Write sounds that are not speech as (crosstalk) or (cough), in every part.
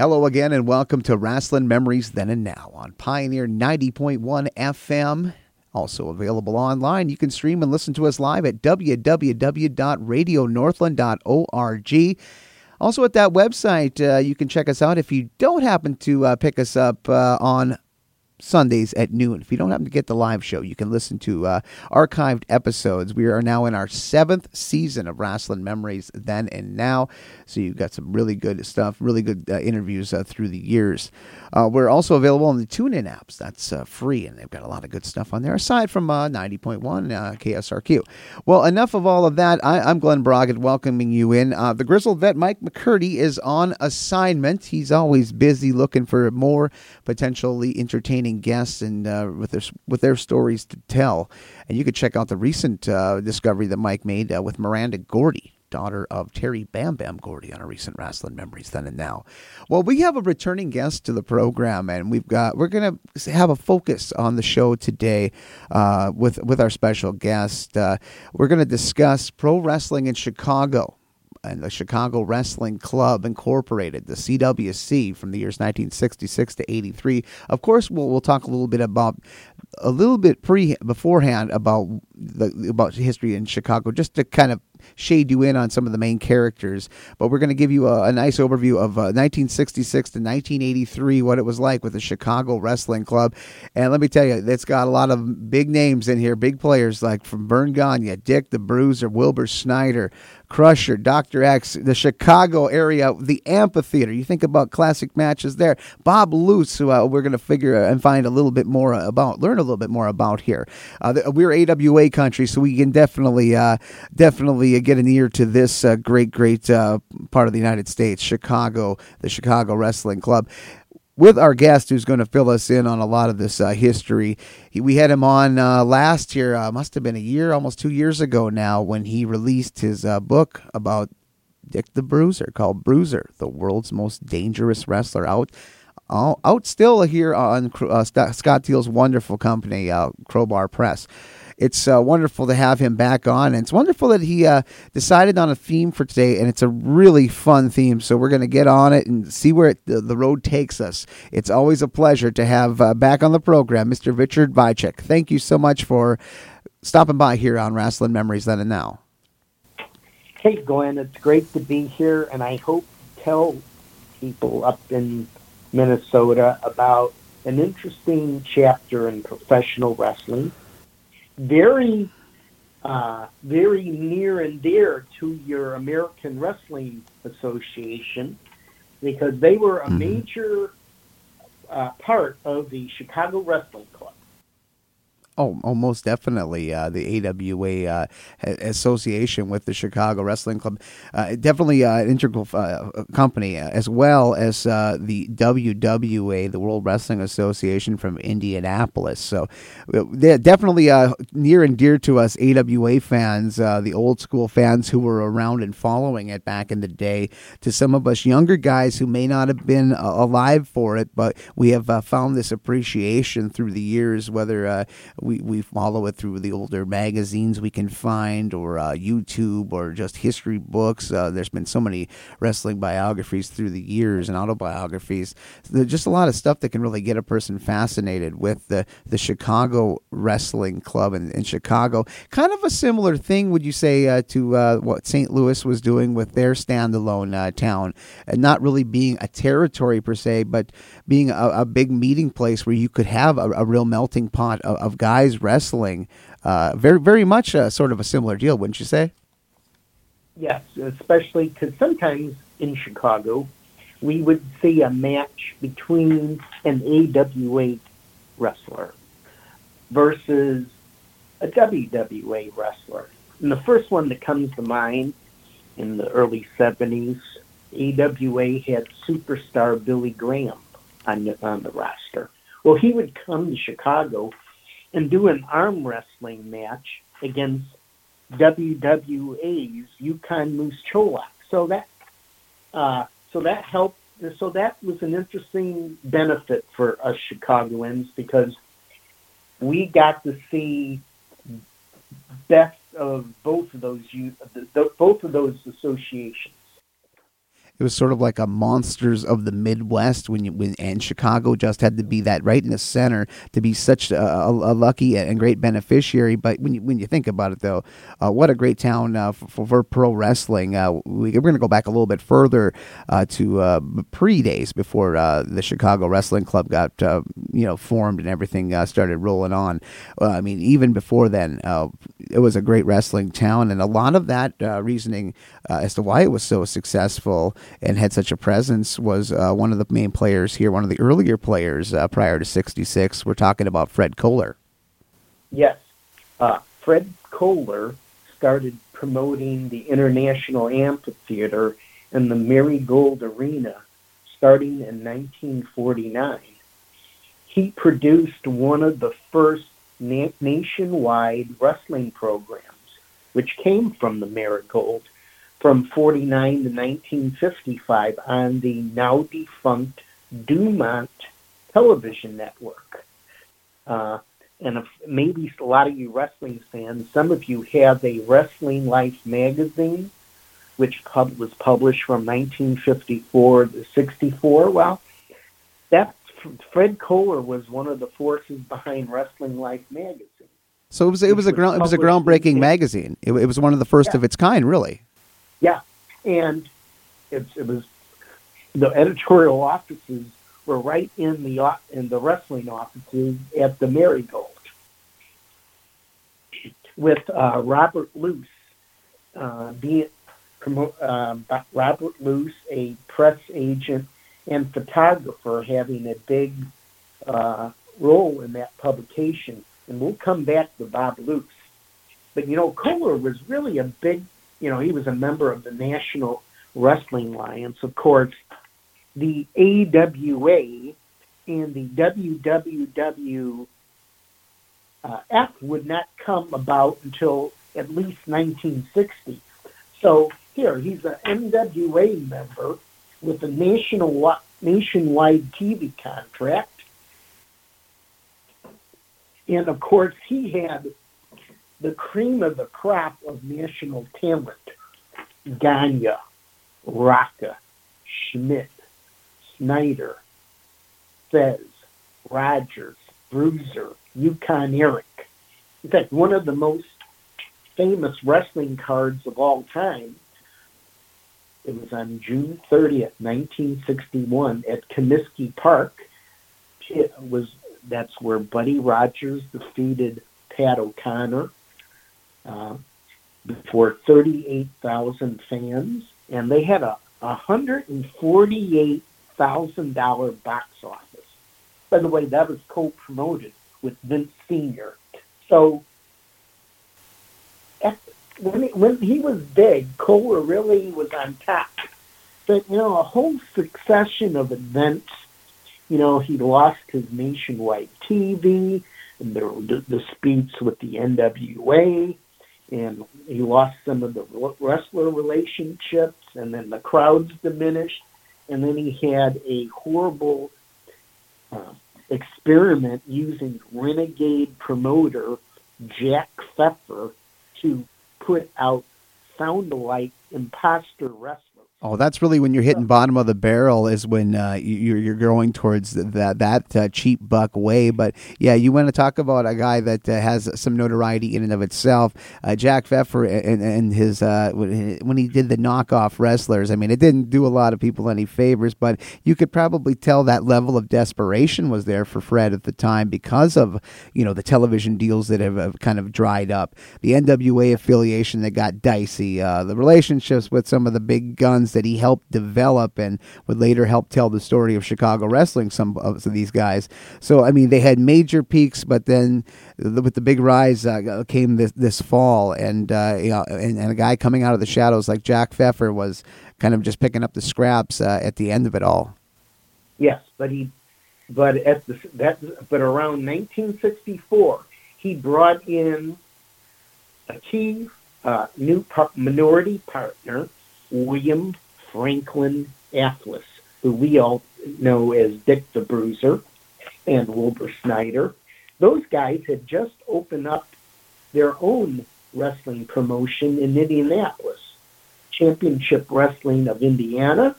Hello again, and welcome to Wrestling Memories Then and Now on Pioneer 90.1 FM. Also available online. You can stream and listen to us live at www.radionorthland.org. Also, at that website, uh, you can check us out if you don't happen to uh, pick us up uh, on Sundays at noon. If you don't happen to get the live show, you can listen to uh, archived episodes. We are now in our seventh season of Wrestling Memories Then and Now. So you've got some really good stuff, really good uh, interviews uh, through the years. Uh, we're also available on the TuneIn apps. That's uh, free, and they've got a lot of good stuff on there, aside from uh, 90.1 KSRQ. Well, enough of all of that. I, am Glen Braget welcoming you in. the grizzled vet Mike McCurdy is on assignment. He's always busy looking for more potentially entertaining guests and with, their, with their stories to tell. And you could check out the recent discovery that Mike made with Miranda Gordy daughter of Terry Bam Bam Gordy on a recent Wrestling Memories Then and Now. Well, we have a returning guest to the program, and we've got we're going to have a focus on the show today uh, with with our special guest. Uh, we're going to discuss pro wrestling in Chicago and the Chicago Wrestling Club Incorporated, the CWC, from the years 1966 to 83. Of course, we'll, we'll talk a little bit about a little bit pre beforehand about the about history in Chicago, just to kind of shade you in on some of the main characters, but we're going to give you a, a nice overview of uh, 1966 to 1983, what it was like with the Chicago Wrestling Club. And let me tell you, it's got a lot of big names in here, big players like from Verne Gagne, Dick the Bruiser, Wilbur Snyder, Crusher, Dr. X, the Chicago area, the amphitheater. You think about classic matches there. Bob Luce, who uh, we're going to figure and find a little bit more about, learn a little bit more about here. Uh, we're AWA country, so we can definitely, uh, definitely get an ear to this uh, great, great uh, part of the United States, Chicago, the Chicago Wrestling Club with our guest who's going to fill us in on a lot of this uh, history. He, we had him on uh, last year, uh, must have been a year, almost two years ago now, when he released his uh, book about Dick the Bruiser called Bruiser, the world's most dangerous wrestler out. out still here on uh, Scott Teal's wonderful company, uh, Crowbar Press it's uh, wonderful to have him back on. And it's wonderful that he uh, decided on a theme for today, and it's a really fun theme. So we're going to get on it and see where it, the, the, road takes us. It's always a pleasure to have uh, back on the program Mr. Richard Vicek. Thank you so much for stopping by here on Wrestling Memories Then and Now. Hey, Glen, it's great to be here, and I hope to tell people up in Minnesota about an interesting chapter in professional wrestling very, uh, very near and dear to your American Wrestling Association because they were a mm-hmm. major uh, part of the Chicago Wrestling. Oh, oh, most definitely. Uh, the AWA uh, association with the Chicago Wrestling Club, uh, definitely uh, an integral uh, company, uh, as well as the WWA, the World Wrestling Association from Indianapolis. So they're definitely near and dear to us AWA fans, the old school fans who were around and following it back in the day. To some of us younger guys who may not have been alive for it, but we have found this appreciation through the years, whether we we follow it through the older magazines we can find, or uh, YouTube, or just history books. Uh, there's been so many wrestling biographies through the years and autobiographies. There's just a lot of stuff that can really get a person fascinated with the, the Chicago Wrestling Club in, in Chicago. Kind of a similar thing, would you say, uh, to uh, what St. Louis was doing with their standalone uh, town, and not really being a territory per se, but being a, a big meeting place where you could have a, a real melting pot of, of guys wrestling. Uh, very, very much a, sort of a similar deal, wouldn't you say? Yes, especially because sometimes in Chicago, we would see a match between an AWA wrestler versus a WWA wrestler. And the first one that comes to mind in the early 70s, AWA had superstar Billy Graham on the, on the roster. Well, he would come to Chicago and do an arm wrestling match against WWA's Yukon Moose Cholak. So that uh, so that helped. So that was an interesting benefit for us Chicagoans because we got to see best of both of those both of those associations. It was sort of like a monsters of the Midwest when you when and Chicago just had to be that right in the center to be such a, a, a lucky and great beneficiary. But when you when you think about it, though, uh, what a great town uh, for, for, pro wrestling. Uh, we, are going to go back a little bit further uh, to uh, pre days before the Chicago Wrestling Club got you know formed and everything started rolling on. I mean, even before then, it was a great wrestling town, and a lot of that reasoning as to why it was so successful and had such a presence was uh, one of the main players here, one of the earlier players uh, prior to 66. We're talking about Fred Kohler. Yes. Uh, Fred Kohler started promoting the International Amphitheater and the Marigold Arena starting in 1949. He produced one of the first na- nationwide wrestling programs, which came from the Marigold from 49 to 1955 on the now defunct Dumont television network. Uh, and if, maybe a lot of you wrestling fans, some of you have a Wrestling Life magazine, which pub- was published from 1954 to 64. Well, that Fred Kohler was one of the forces behind Wrestling Life magazine. So it was it was a ground, it was a groundbreaking magazine. It, it, was one of the first yeah. of its kind, really. Yeah, and it, it was the editorial offices were right in the in the wrestling offices at the Marigold with uh, Robert Luce uh, being uh, Robert Luce, a press agent and photographer, having a big uh, role in that publication. And we'll come back to Bob Luce. But you know, Kohler was really a big you know, he was a member of the National Wrestling Alliance. Of course, the AWA and the WWF would not come about until at least 1960. So here, he's an NWA member with a national, nationwide TV contract. And of course, he had the cream of the crop of national talent. Gagne, Rocca, Schmidt, Snyder, Fez, Rogers, Bruiser, Yukon Eric. In fact, one of the most famous wrestling cards of all time. It was on June 30th, 1961 at Comiskey Park. It was that's where Buddy Rogers defeated Pat O'Connor uh, for 38,000 fans, and they had a $148,000 box office. By the way, that was co-promoted with Vince Sr. So when, he, when he was big, Kohler really was on top. But, you know, a whole succession of events, you know, he lost his nationwide TV, and the disputes with the NWA, and he lost some of the wrestler relationships, and then the crowds diminished, and then he had a horrible uh, experiment using renegade promoter Jack Pfeffer to put out sound-alike imposter wrestlers Oh, that's really when you're hitting bottom of the barrel is when uh, you're you're going towards that that uh, cheap buck way. But yeah, you want to talk about a guy that uh, has some notoriety in and of itself. Uh, Jack Pfeffer and, and his uh, when he did the knockoff wrestlers. I mean, it didn't do a lot of people any favors, but you could probably tell that level of desperation was there for Fred at the time because of you know the television deals that have, have kind of dried up, the NWA affiliation that got dicey, uh, the relationships with some of the big guns that he helped develop and would later help tell the story of Chicago wrestling. Some of these guys. So I mean, they had major peaks, but then with the big rise uh, came this this fall, and uh, you know, and, and, a guy coming out of the shadows like Jack Pfeffer was kind of just picking up the scraps uh, at the end of it all. Yes, but he, but at the that but around 1964, he brought in a key uh, new par- minority partner William Franklin Atlas, who we all know as Dick the Bruiser and Wilbur Snyder. Those guys had just opened up their own wrestling promotion in Indianapolis, Championship Wrestling of Indiana,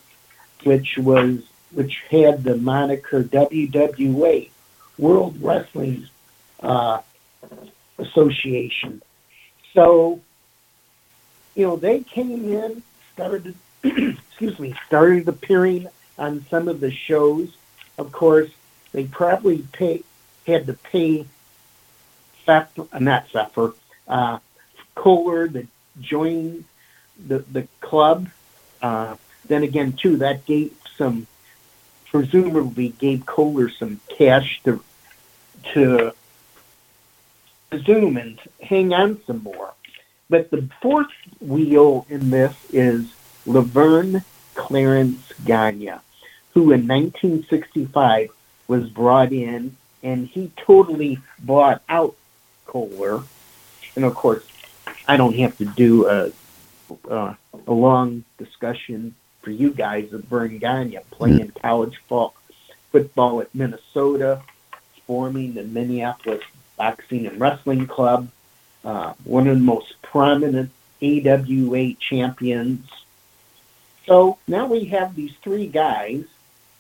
which was which had the moniker WWA, World Wrestling uh, Association. So, you know, they came in, started, (clears throat) excuse me, started appearing on some of the shows. Of course, they probably pay, had to pay uh, not Pfeffer, uh, Kohler to joined the the club. Uh, then again, too, that gave some, presumably gave Kohler some cash to to zoom and hang on some more. But the fourth wheel in this is Laverne Clarence Gagne, who in 1965 was brought in and he totally bought out Kohler. And of course, I don't have to do a, a, a long discussion for you guys of Verne Gagne playing mm-hmm. college ball, football at Minnesota, forming the Minneapolis Boxing and Wrestling Club, uh, one of the most prominent AWA champions. So now we have these three guys.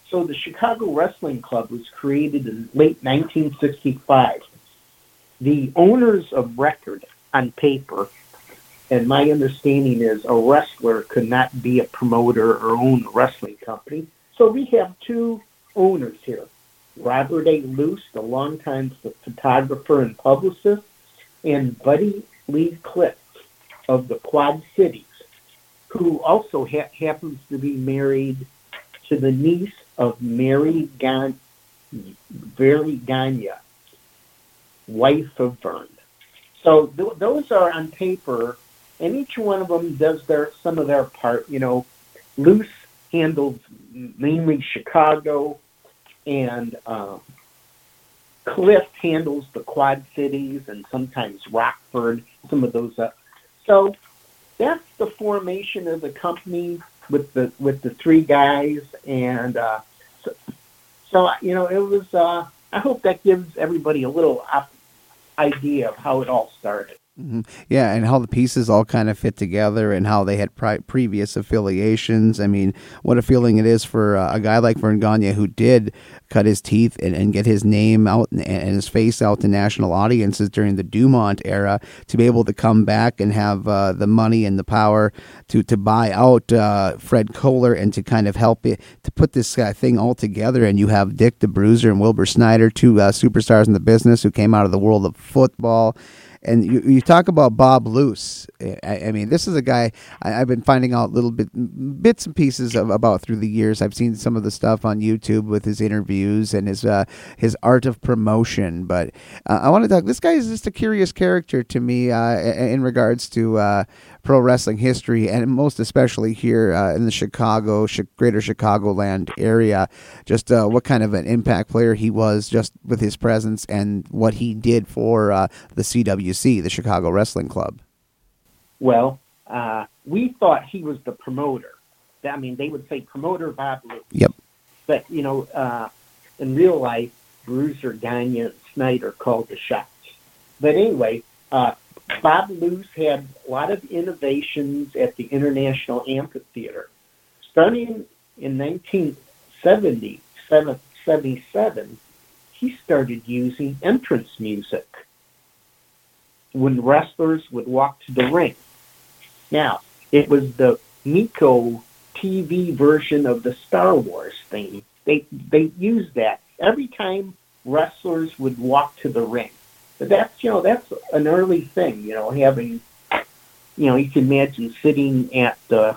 So the Chicago Wrestling Club was created in late 1965. The owners of record on paper, and my understanding is a wrestler could not be a promoter or own a wrestling company. So we have two owners here. Robert A. Luce, the longtime photographer and publicist, and Buddy Lee Cliff of the Quad Cities, who also ha- happens to be married to the niece of Mary Gan- Mary Gagne, wife of Verne. So th- those are on paper, and each one of them does their some of their part. You know, Luce handles mainly Chicago and um, Cliff handles the Quad Cities and sometimes Rockford, some of those. Uh, so that's the formation of the company with the with the three guys, and uh, so, so you know it was. Uh, I hope that gives everybody a little idea of how it all started. Mm-hmm. Yeah, and how the pieces all kind of fit together, and how they had pri- previous affiliations. I mean, what a feeling it is for uh, a guy like Verne Gagne who did cut his teeth and, and get his name out and, and, his face out to national audiences during the Dumont era to be able to come back and have uh, the money and the power to to buy out uh, Fred Kohler and to kind of help it to put this uh, thing all together. And you have Dick the Bruiser and Wilbur Snyder, two uh, superstars in the business who came out of the world of football and you, you talk about Bob Luce. I, I mean, this is a guy I, have been finding out little bit bits and pieces of, about through the years. I've seen some of the stuff on YouTube with his interviews and his uh, his art of promotion. But uh, I want to talk. This guy is just a curious character to me uh, in regards to uh, pro wrestling history, and most especially here uh, in the Chicago, greater Chicagoland area. Just uh, what kind of an impact player he was, just with his presence and what he did for uh, the CWC, the Chicago Wrestling Club. Well, uh, we thought he was the promoter. I mean, they would say promoter Bob Luce. Yep. But you know, uh, in real life, Bruiser, Gagne, and Snyder called the shots. But anyway, uh, Bob Luce had a lot of innovations at the International Amphitheater. Starting in 1977, he started using entrance music when wrestlers would walk to the ring. Now, it was the Meco TV version of the Star Wars theme. They they used that every time wrestlers would walk to the ring. But that's you know that's an early thing. You know, having you know you can imagine sitting at the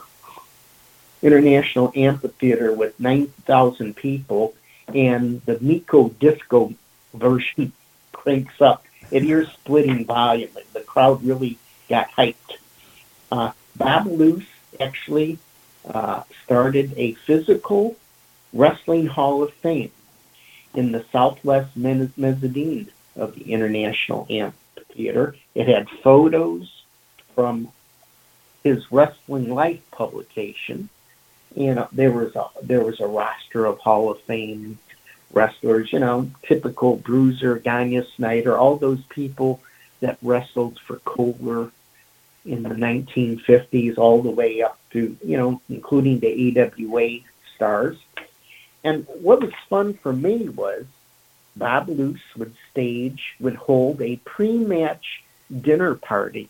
International Amphitheater with nine thousand people, and the Meco Disco version (laughs) cranks up at ear splitting volume. And The crowd really got hyped. Uh, Bob Luce actually uh, started a physical wrestling hall of fame in the Southwest Mezzanine of the International Amphitheater. It had photos from his Wrestling Life publication. And uh, there was a there was a roster of Hall of Fame wrestlers, you know, typical Bruiser, Gagne, Snyder, all those people that wrestled for Kohler in the 1950s, all the way up to, you know, including the AWA stars. And what was fun for me was Bob Luce would stage, would hold a pre-match dinner party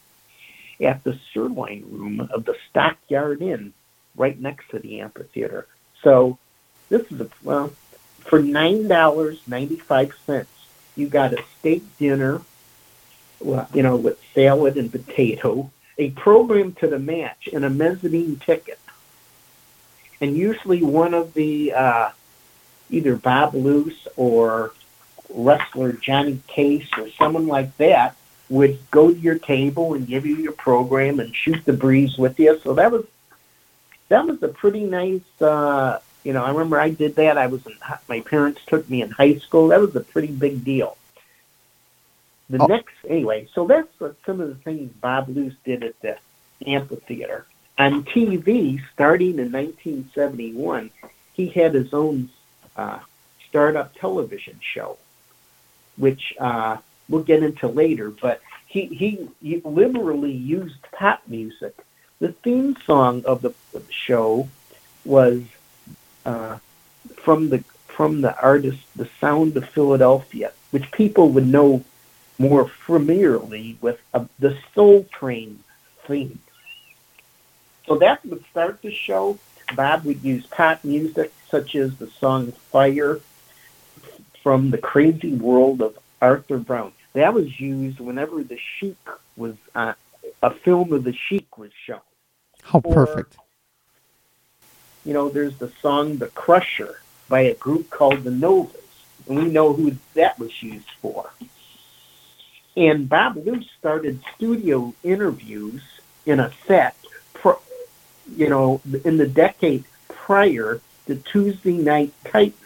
at the sirloin room of the Stockyard Inn right next to the amphitheater. So this is a, well, for $9.95, you got a steak dinner, you know, with salad and potato, a program to the match, and a mezzanine ticket. And usually one of the, uh, either Bob Luce or wrestler Johnny Case or someone like that would go to your table and give you your program and shoot the breeze with you. So that was that was a pretty nice. Uh, you know, I remember I did that. I was in, my parents took me in high school. That was a pretty big deal. The oh. next, anyway, so that's what some of the things Bob Luce did at the amphitheater. On TV, starting in 1971, he had his own uh, startup television show, which uh, we'll get into later. But he, he, he liberally used pop music. The theme song of the, show was uh, from the from the artist The Sound of Philadelphia, which people would know more familiarly with uh, the Soul Train theme. So that would start the show. Bob would use pop music such as the song Fire from the Crazy World of Arthur Brown. That was used whenever the Sheik was uh, a film of the Sheik was shown. How or, perfect! You know, there's the song "The Crusher" by a group called the Novas, and we know who that was used for. And Bob Luce started studio interviews in a set, you know, in the decade prior to Tuesday Night Titans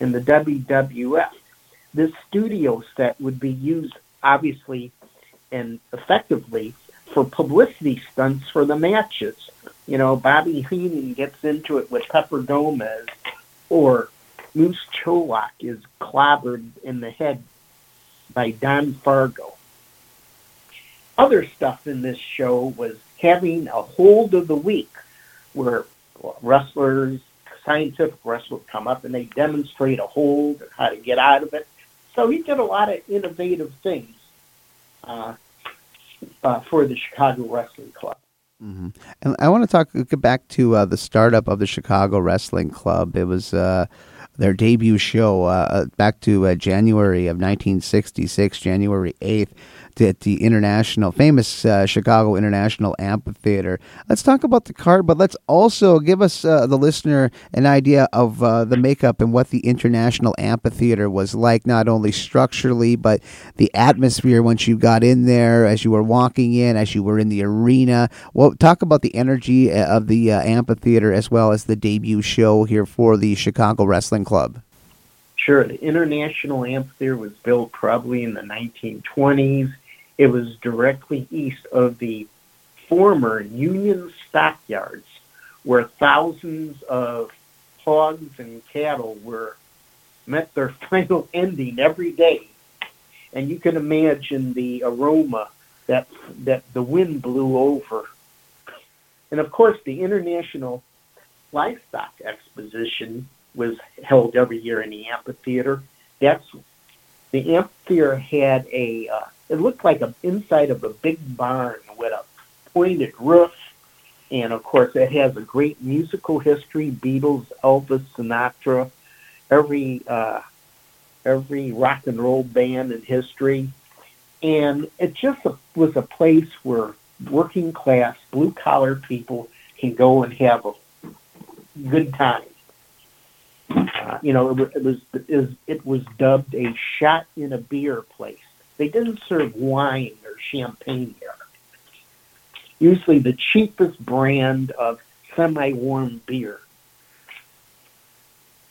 in the WWF this studio set would be used obviously and effectively for publicity stunts for the matches. You know, Bobby Heenan gets into it with Pepper Gomez, or Moose Cholak is clobbered in the head by Don Fargo. Other stuff in this show was having a hold of the week, where wrestlers, scientific wrestlers come up and they demonstrate a hold and how to get out of it. So he did a lot of innovative things uh, uh, for the Chicago Wrestling Club. Mm-hmm. And I want to talk get back to uh, the startup of the Chicago Wrestling Club. It was uh, their debut show uh, uh, back to January of 1966, January 8th at the international, famous uh, Chicago International Amphitheater. Let's talk about the card, but let's also give us uh, the listener an idea of uh, the makeup and what the International Amphitheater was like, not only structurally but the atmosphere once you got in there, as you were walking in, as you were in the arena. Well, talk about the energy uh, of the uh, amphitheater as well as the debut show here for the Chicago Wrestling Club. Sure. The International Amphitheater was built probably in the 1920s. It was directly east of the former Union stockyards, where thousands of hogs and cattle were met their (laughs) final ending every day. And you can imagine the aroma that that the wind blew over. And of course, the International Livestock Exposition was held every year in the amphitheater. That's the amphitheater had a uh, it looked like a inside of a big barn with a pointed roof, and of course it has a great musical history: Beatles, Elvis, Sinatra, every uh, every rock and roll band in history, and it just was a place where working class, blue collar people can go and have a good time. Uh, you know, it was it was, it was dubbed a shot in a beer place. They didn't serve wine or champagne there. Usually the cheapest brand of semi-warm beer.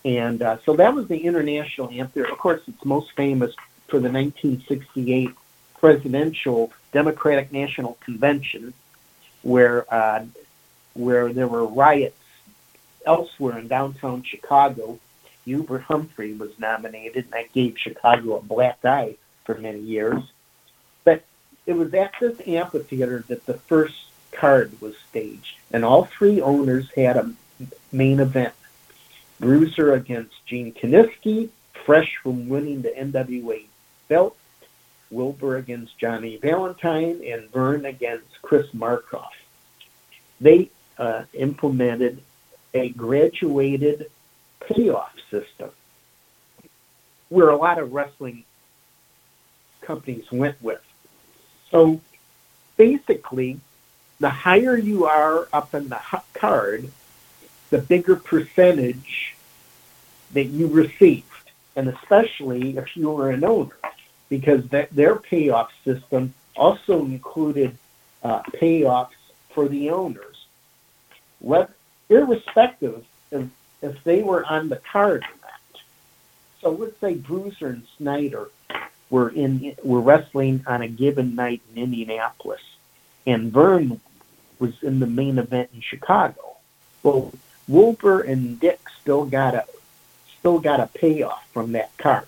And uh, so that was the International Amphitheater. Of course, it's most famous for the 1968 presidential Democratic National Convention, where uh, where there were riots elsewhere in downtown Chicago. Hubert Humphrey was nominated, and that gave Chicago a black eye for many years. But it was at this amphitheater that the first card was staged, and all three owners had a main event. Bruiser against Gene Kiniski, fresh from winning the NWA belt. Wilbur against Johnny Valentine, and Verne against Chris Markoff. They uh, implemented a graduated payoff system where a lot of wrestling companies went with. So basically, the higher you are up in the card, the bigger percentage that you received, and especially if you were an owner, because that, their payoff system also included uh, payoffs for the owners. Irrespective of if they were on the card or not. So let's say Bruiser and Snyder were in were wrestling on a given night in Indianapolis, and Verne was in the main event in Chicago. Well, Wilbur and Dick still got a still got a payoff from that card,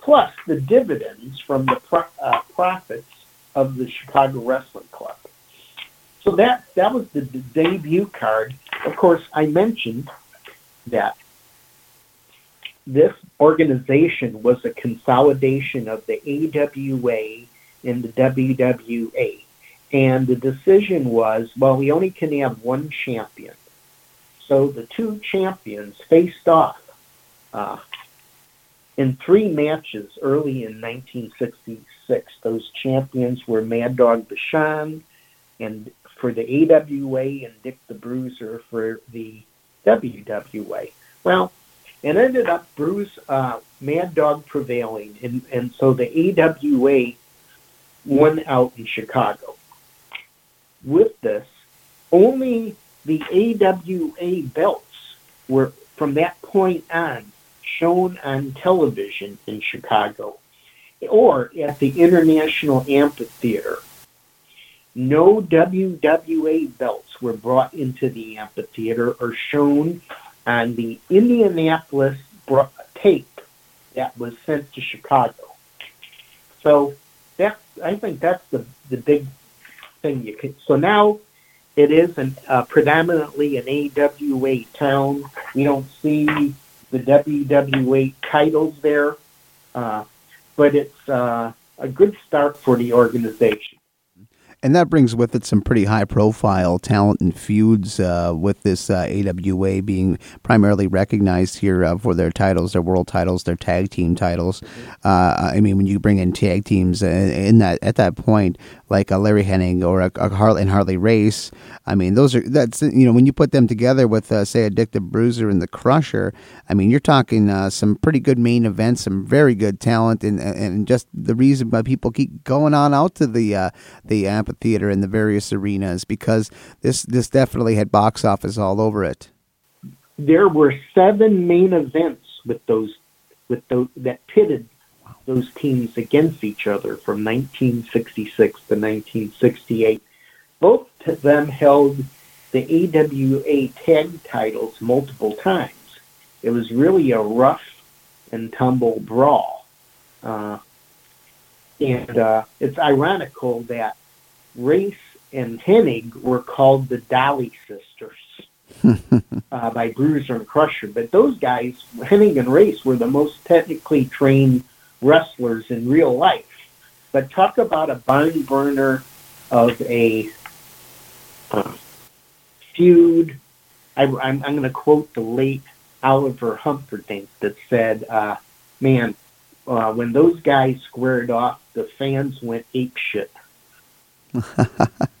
plus the dividends from the pro, uh, profits of the Chicago Wrestling Club. So that that was the, the debut card. Of course, I mentioned that this organization was a consolidation of the AWA and the WWA. And the decision was, well, we only can have one champion. So the two champions faced off uh, in three matches early in 1966. Those champions were Mad Dog Vachon and for the AWA and Dick the Bruiser for the WWA. Well, it ended up Bruce uh, Mad Dog prevailing, and, and so the AWA won out in Chicago. With this, only the AWA belts were from that point on shown on television in Chicago or at the International Amphitheater. No WWA belts were brought into the amphitheater or shown on the Indianapolis tape that was sent to Chicago. So that I think that's the the big thing you can. So now it is an, uh, predominantly an AWA town. We don't see the WWA titles there, uh, but it's uh, a good start for the organization and that brings with it some pretty high profile talent and feuds uh, with this uh, AWA being primarily recognized here uh, for their titles, their world titles, their tag team titles. Uh, I mean, when you bring in tag teams uh, in that at that point, like a Larry Hennig or a, a Harley and Harley Race, I mean, those are that's you know when you put them together with uh, say Addictive Bruiser and the Crusher, I mean, you're talking some pretty good main events, some very good talent, and and just the reason why people keep going on out to the the amphitheater and the various arenas because this this definitely had box office all over it. There were seven main events with those with those that pitted those teams against each other from 1966 to 1968. Both of them held the AWA tag titles multiple times. It was really a rough and tumble brawl. Uh, and uh, it's ironical that Race and Hennig were called the Dolly Sisters (laughs) uh, by Bruiser and Crusher. But those guys, Hennig and Race, were the most technically trained wrestlers in real life. But talk about a barn burner of a uh, feud. I, am I'm, I'm going to quote the late Oliver Humphrey Humperdink that said, uh, "Man, uh, when those guys squared off, the fans went ape shit." (laughs)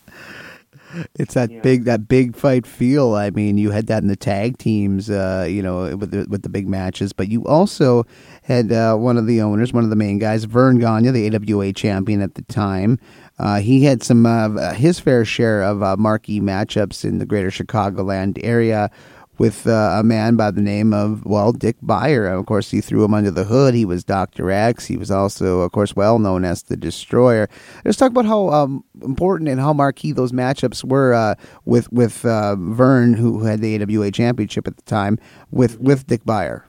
it's that yeah. big that big fight feel. I mean, you had that in the tag teams, uh, you know, with the, with the big matches, but you also had uh, one of the owners, one of the main guys, Verne Gagne, the AWA champion at the time. Uh, he had some uh, his fair share of uh, marquee matchups in the greater Chicagoland area with uh, a man by the name of, well, Dick Beyer. Of course, he threw him under the hood. He was Dr. X. He was also, of course, well known as the Destroyer. Let's talk about how um, important and how marquee those matchups were uh, with with uh, Verne, who had the AWA championship at the time, with, with Dick Beyer.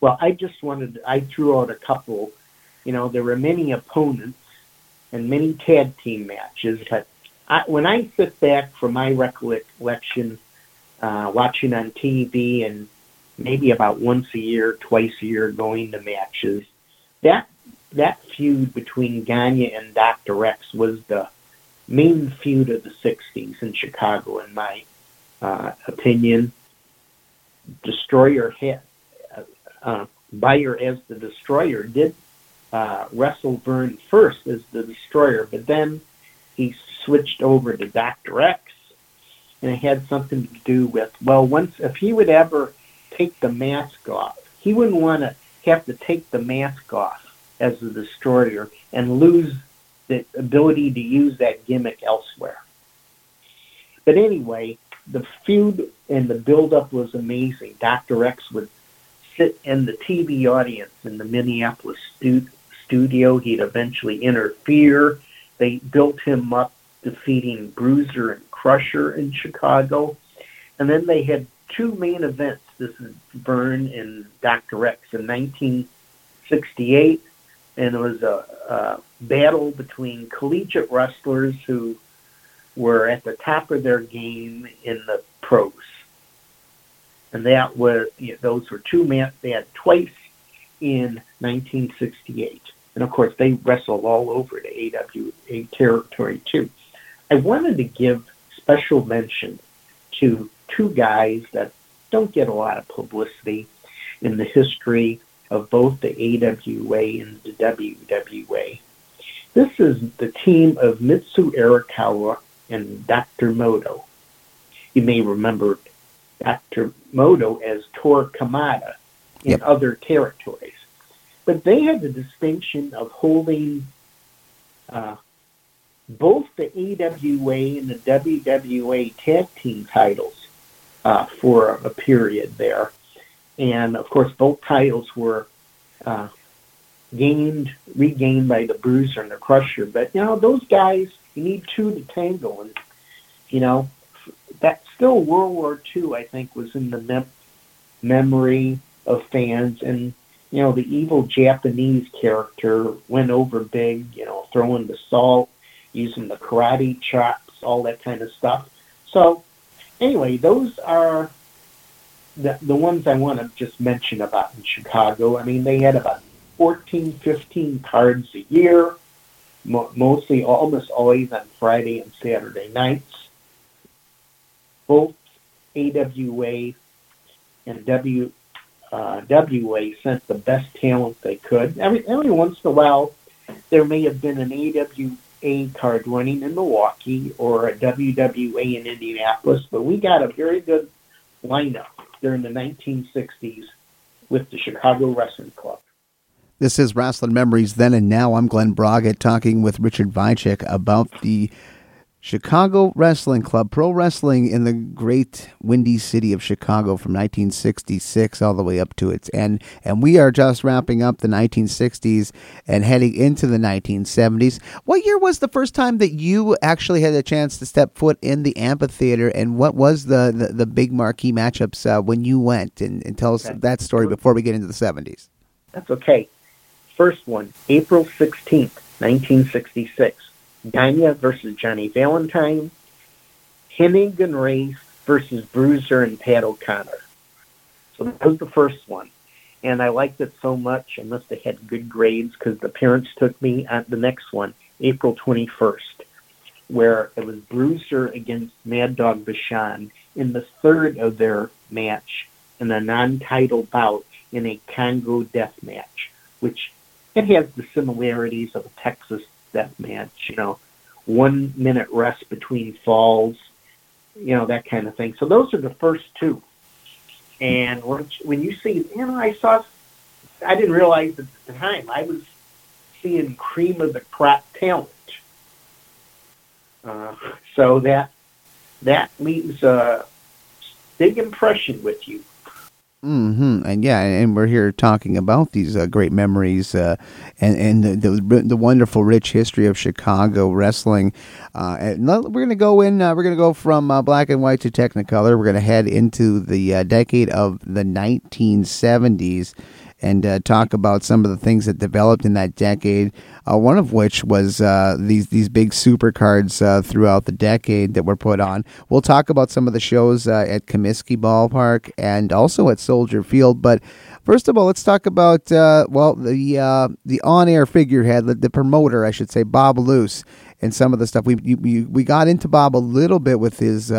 Well, I just wanted, I threw out a couple. You know, there were many opponents and many tag team matches, but I, when I sit back from my recollection, uh, watching on TV and maybe about once a year, twice a year, going to matches. That that feud between Gagne and Dr. X was the main feud of the '60s in Chicago, in my uh, opinion. Destroyer hit uh, uh, as the Destroyer did uh, wrestle Verne first as the Destroyer, but then he switched over to Dr. X, and it had something to do with well, once if he would ever take the mask off, he wouldn't want to have to take the mask off as the Destroyer and lose the ability to use that gimmick elsewhere. But anyway, the feud and the build-up was amazing. Dr. X would sit in the TV audience in the Minneapolis stu- studio. He'd eventually interfere. They built him up defeating Bruiser and Crusher in Chicago. And then they had two main events. This is Verne and Dr. X in 1968. And it was a, a battle between collegiate wrestlers who were at the top of their game in the pros. And that was, you know, those were two men they had twice in 1968. And of course, they wrestled all over the AWA territory too. I wanted to give special mention to two guys that don't get a lot of publicity in the history of both the AWA and the WWA. This is the team of Mitsu Arakawa and Dr. Moto. You may remember Dr. Moto as Tor Kamada in yep. other territories. But they had the distinction of holding uh, both the AWA and the WWA tag team titles uh, for a period there. And of course, both titles were uh, gained, regained by the Bruiser and the Crusher. But, you know, those guys, you need two to tango. And, you know, that still World War II, I think, was in the mem- memory of fans. And, you know, the evil Japanese character went over big, you know, throwing the salt, using the karate chops, all that kind of stuff. So, anyway, those are the, the ones I want to just mention about in Chicago. I mean, they had about 14, 15 cards a year, mo- mostly almost always on Friday and Saturday nights. Both AWA and W uh, WA sent the best talent they could. Every every once in a while, there may have been an AWA card running in Milwaukee or a WWA in Indianapolis, but we got a very good lineup during the 1960s with the Chicago Wrestling Club. This is Wrestling Memories Then and Now. I'm Glen Braget talking with Richard Vicek about the Chicago Wrestling Club, pro wrestling in the great windy city of Chicago from 1966 all the way up to its end. And we are just wrapping up the 1960s and heading into the 1970s. What year was the first time that you actually had a chance to step foot in the amphitheater? And what was the, the, the big marquee matchups uh, when you went? And, and tell us okay. that story before we get into the 70s. That's okay. First one, April 16th, 1966. Gagne versus Johnny Valentine, Hennig and Race versus Bruiser and Pat O'Connor. So that was the first one. And I liked it so much, I must have had good grades because the parents took me at the next one, April 21st, where it was Bruiser against Mad Dog Vachon in the third of their match in a non-title bout in a Congo death match, which it has the similarities of a Texas death match, you know, one minute rest between falls, you know, that kind of thing. So those are the first two. And when you see, you know, I saw, I didn't realize at the time, I was seeing cream of the crop talent. Uh, so that that leaves a big impression with you. Mm-hmm. And yeah, and we're here talking about these uh, great memories uh, and and the, the, the wonderful rich history of Chicago wrestling. Uh, and we're to go in. Uh, we're to go from uh, black and white to Technicolor. We're to head into the uh, decade of the 1970s. And uh, talk about some of the things that developed in that decade. Uh, one of which was uh, these these big super cards uh, throughout the decade that were put on. We'll talk about some of the shows uh, at Comiskey Ballpark and also at Soldier Field. But first of all, let's talk about uh, well the the on air figurehead, the, the, promoter, I should say, Bob Luce, and some of the stuff we we we got into Bob a little bit with his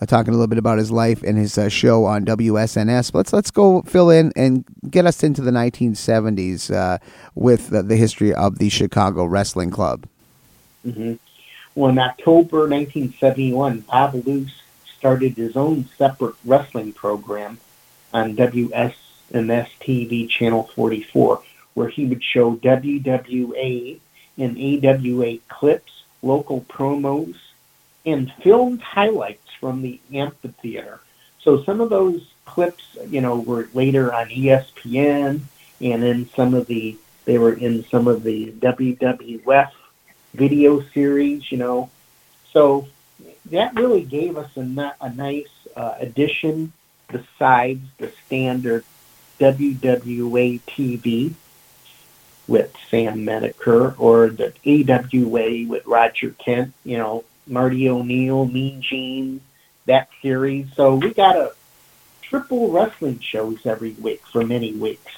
uh, talking a little bit about his life and his uh, show on WSNS. But let's let's go fill in and get us into the 1970s uh, with the, the, history of the Chicago Wrestling Club. Mm-hmm. Well, in October 1971, Bob Luce started his own separate wrestling program on WSNS TV Channel 44, where he would show WWA and AWA clips, local promos, and filmed highlights from the amphitheater. So some of those clips, you know, were later on ESPN and in some of the they were in some of the WWF video series, you know. So that really gave us a, a nice uh, addition besides the standard WWA TV with Sam Menacker or the AWA with Roger Kent, you know, Marty O'Neill, Mean Gene, that series. So we got a triple wrestling shows every week for many weeks.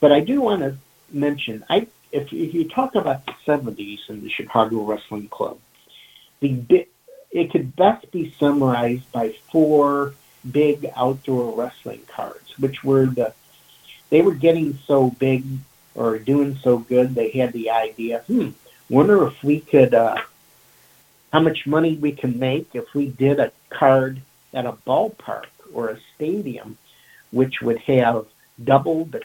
But I do want to mention, I if, if you talk about the 70s and the Chicago Wrestling Club, the it could best be summarized by four big outdoor wrestling cards, which were the they were getting so big or doing so good, they had the idea, hmm, wonder if we could uh, how much money we can make if we did a card at a ballpark or a stadium, which would have double the,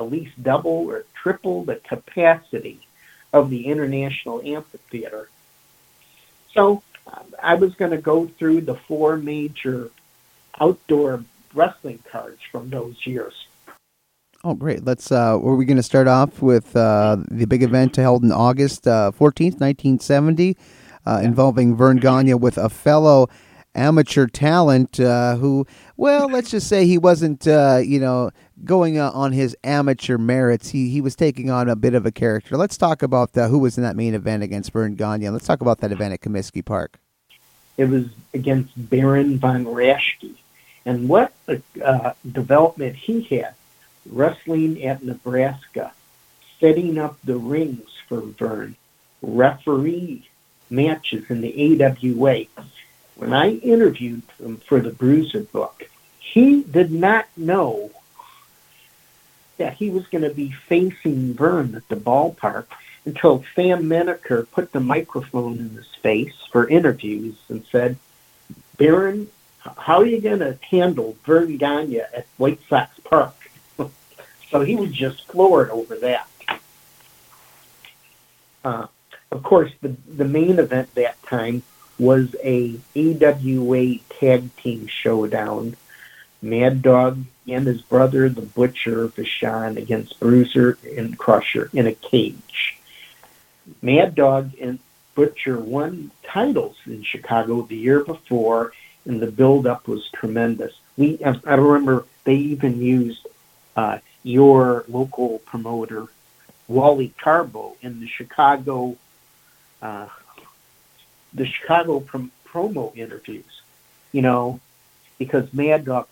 at least double or triple the capacity of the International Amphitheater. So I was going to go through the four major outdoor wrestling cards from those years. Oh, great! Let's. Uh, were we going to start off with uh, the big event held in August uh, fourteenth, nineteen seventy? Uh, involving Verne Gagne with a fellow amateur talent uh, who, well, let's just say he wasn't, uh, you know, going uh, on his amateur merits. He he was taking on a bit of a character. Let's talk about uh, who was in that main event against Verne Gagne. Let's talk about that event at Comiskey Park. It was against Baron von Raschke. And what a uh, development he had wrestling at Nebraska, setting up the rings for Verne, referee matches in the AWA. When I interviewed him for the Bruiser book, he did not know that he was going to be facing Verne at the ballpark until Sam Menacker put the microphone in his face for interviews and said, Baron, how are you going to handle Verne Gagne at White Sox Park? (laughs) so he was just floored over that. Uh, of course, the, the main event that time was a AWA tag team showdown. Mad Dog and his brother, the Butcher Vachon, against Bruiser and Crusher in a cage. Mad Dog and Butcher won titles in Chicago the year before, and the build-up was tremendous. We, I remember they even used uh, your local promoter, Wally Karbo, in the Chicago uh, the Chicago prom- promo interviews, you know, because Mad Dog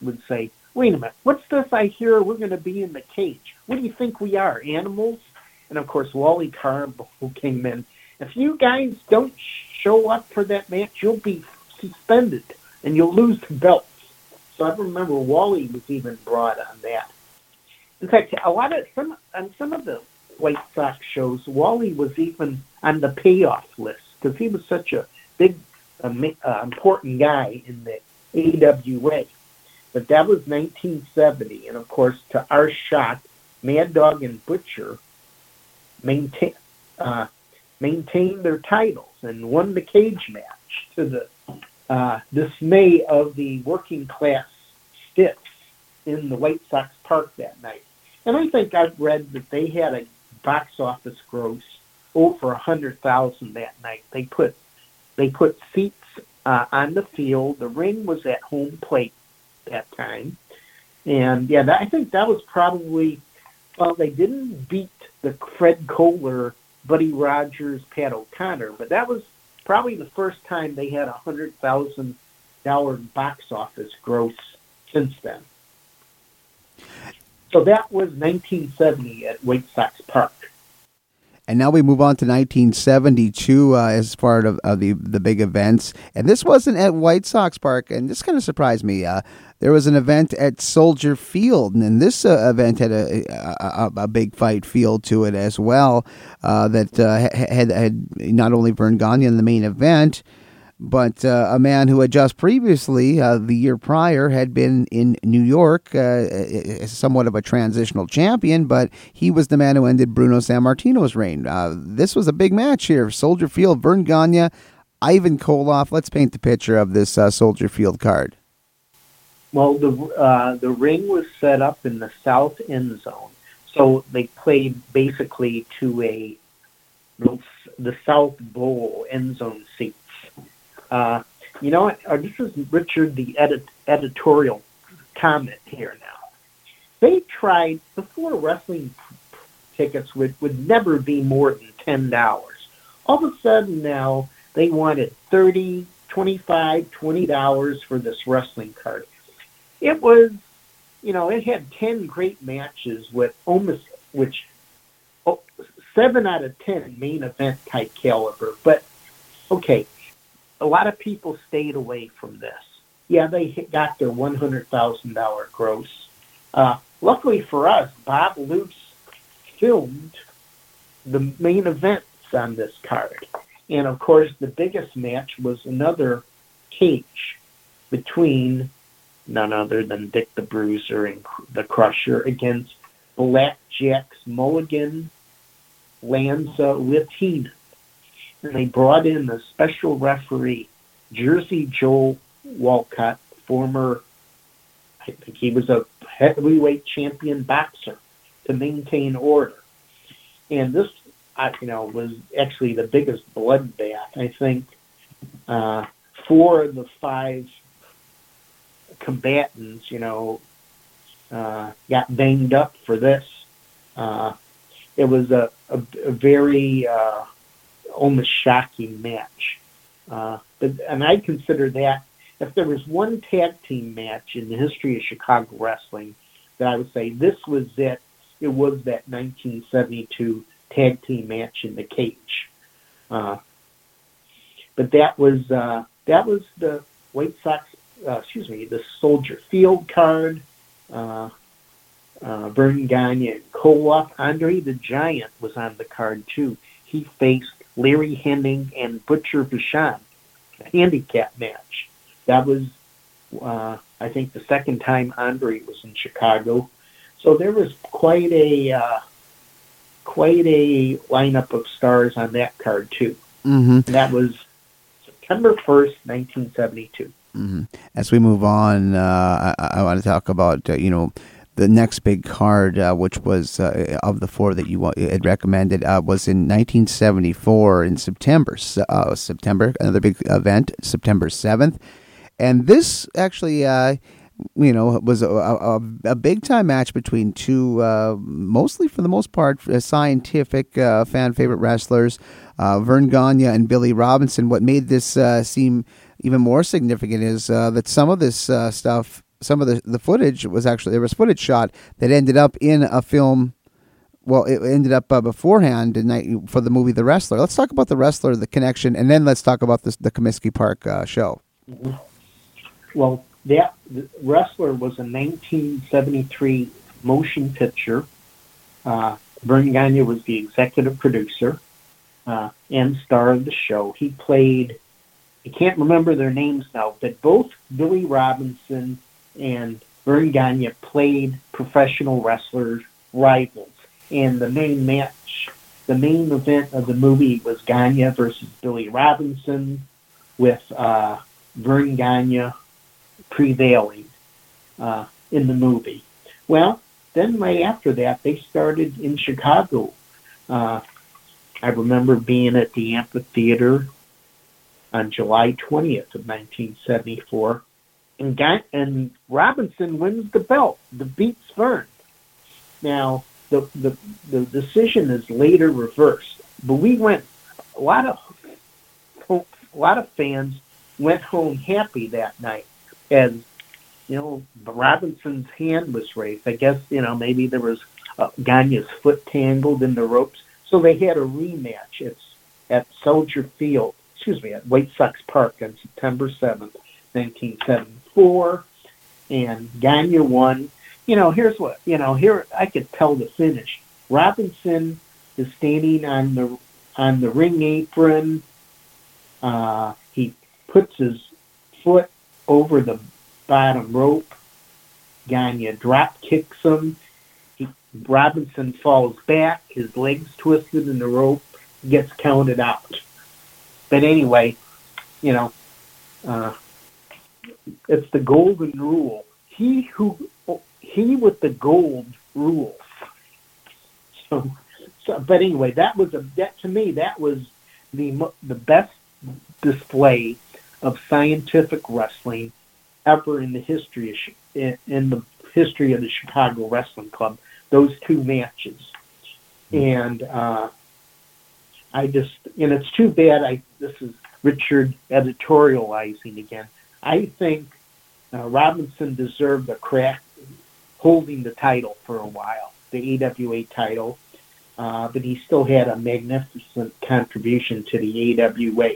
would say, wait a minute, what's this I hear we're going to be in the cage? What do you think we are, animals? And of course, Wally Karbo came in. If you guys don't show up for that match, you'll be suspended and you'll lose the belts. So I remember Wally was even brought on that. In fact, a lot of some on some of the White Sox shows, Wally was even on the payoff list because he was such a big, uh, uh, important guy in the AWA. But that was 1970, and of course, to our shock, Mad Dog and Butcher maintain, uh, maintained their titles and won the cage match to the uh, dismay of the working class stiffs in the White Sox Park that night. And I think I've read that they had a box office gross over a hundred thousand that night. They put they put seats uh, on the field. The ring was at home plate that time, And yeah, that, I think that was probably well, they didn't beat the Fred Kohler, Buddy Rogers, Pat O'Connor, but that was probably the first time they had a hundred thousand dollar box office gross since then. So that was 1970 at White Sox Park. And now we move on to 1972 uh, as part of, of, the the big events. And this wasn't at White Sox Park, and this kind of surprised me. Uh, there was an event at Soldier Field, and this uh, event had a, a, a, big fight feel to it as well. Uh, that uh, had had not only Verne Gagne in the main event, but uh, a man who had just previously, uh, the year prior, had been in New York, uh, somewhat of a transitional champion, but he was the man who ended Bruno Sammartino's reign. Uh, this was a big match here. Soldier Field, Verne Gagne, Ivan Koloff. Let's paint the picture of this uh, Soldier Field card. Well, the uh, the ring was set up in the south end zone, so they played basically to a the south bowl end zone seat uh, you know? Uh, this is Richard, the edit, editorial comment here now. They tried, before wrestling tickets would, would never be more than $10. All of a sudden now, they wanted 30 $25, $20 for this wrestling card. It was, you know, it had 10 great matches with almost, which, oh, 7 out of 10 main event type caliber. But, okay, a lot of people stayed away from this. Yeah, they got their $100,000 gross. Uh, luckily for us, Bob Luce filmed the main events on this card. And of course, the biggest match was another cage between none other than Dick the Bruiser and the Crusher against Blackjack's Mulligan Lanza Latina and they brought in a special referee, Jersey Joe Walcott, former, I think he was a heavyweight champion boxer, to maintain order. And this, you know, was actually the biggest bloodbath. I think uh, four of the five combatants, you know, uh, got banged up for this. Uh, it was a, a, a very uh, almost shocking match. Uh, but, and I consider that if there was one tag team match in the history of Chicago wrestling that I would say this was it, it was that 1972 tag team match in the cage. Uh, but that was uh, that was the White Sox, uh, excuse me, the Soldier Field card. Uh, uh, Verne Gagne and Koloff. Andre the Giant was on the card too. He faced Larry Hennig and Butcher Vachon, a handicap match. That was, uh, I think, the second time Andre was in Chicago. So there was quite a uh, quite a lineup of stars on that card too. Mm-hmm. That was September first, nineteen seventy two. Mm-hmm. As we move on, uh, I, I, want to talk about uh, you know the next big card, uh, which was uh, of the four that you had recommended, uh, was in 1974 in September. Uh, September, another big event, September 7th, and this actually, uh, you know, was a, a, a, big time match between two, uh, mostly for the most part, scientific fan favorite wrestlers, Verne Gagne and Billy Robinson. What made this seem even more significant is that some of this stuff some of the, the footage was actually there was footage shot that ended up in a film well, it ended up uh, beforehand for the movie The Wrestler. Let's talk about The Wrestler, the connection, and then let's talk about this, the Comiskey Park uh, show. Mm-hmm. Well, that the Wrestler was a 1973 motion picture. Uh, Verne Gagne was the executive producer uh, and star of the show. He played, I can't remember their names now, but both Billy Robinson and Verne Gagne played professional wrestlers rivals. And the main match, the main event of the movie was Gagne versus Billy Robinson, with uh, Verne Gagne prevailing uh, in the movie. Well, then right after that, they started in Chicago. Uh, I remember being at the amphitheater on July 20th of 1974 and Guy, and Robinson wins the belt, the beats Verne. Now the, the the decision is later reversed, but we went a lot of a lot of fans went home happy that night as you know Robinson's hand was raised. I guess you know maybe there was uh, Gagne's foot tangled in the ropes, so they had a rematch. It's at Soldier Field, excuse me, at White Sox Park on September seventh, nineteen seventy four, and Gagne won. You know, here's what you know. Here I could tell the finish. Robinson is standing on the on the ring apron. Uh, he puts his foot over the bottom rope. Gagne drop kicks him. He, Robinson falls back. His legs twisted in the rope. Gets counted out. But anyway, you know, uh, it's the golden rule. He who he with the gold rules. So, so but anyway, that was a that to me that was the the best display of scientific wrestling ever in the history of in, in the history of the Chicago Wrestling Club. Those two matches, and uh, I just and it's too bad. I this is Richard editorializing again. I think uh, Robinson deserved a crack holding the title for a while, the AWA title, uh, but he still had a magnificent contribution to the AWA.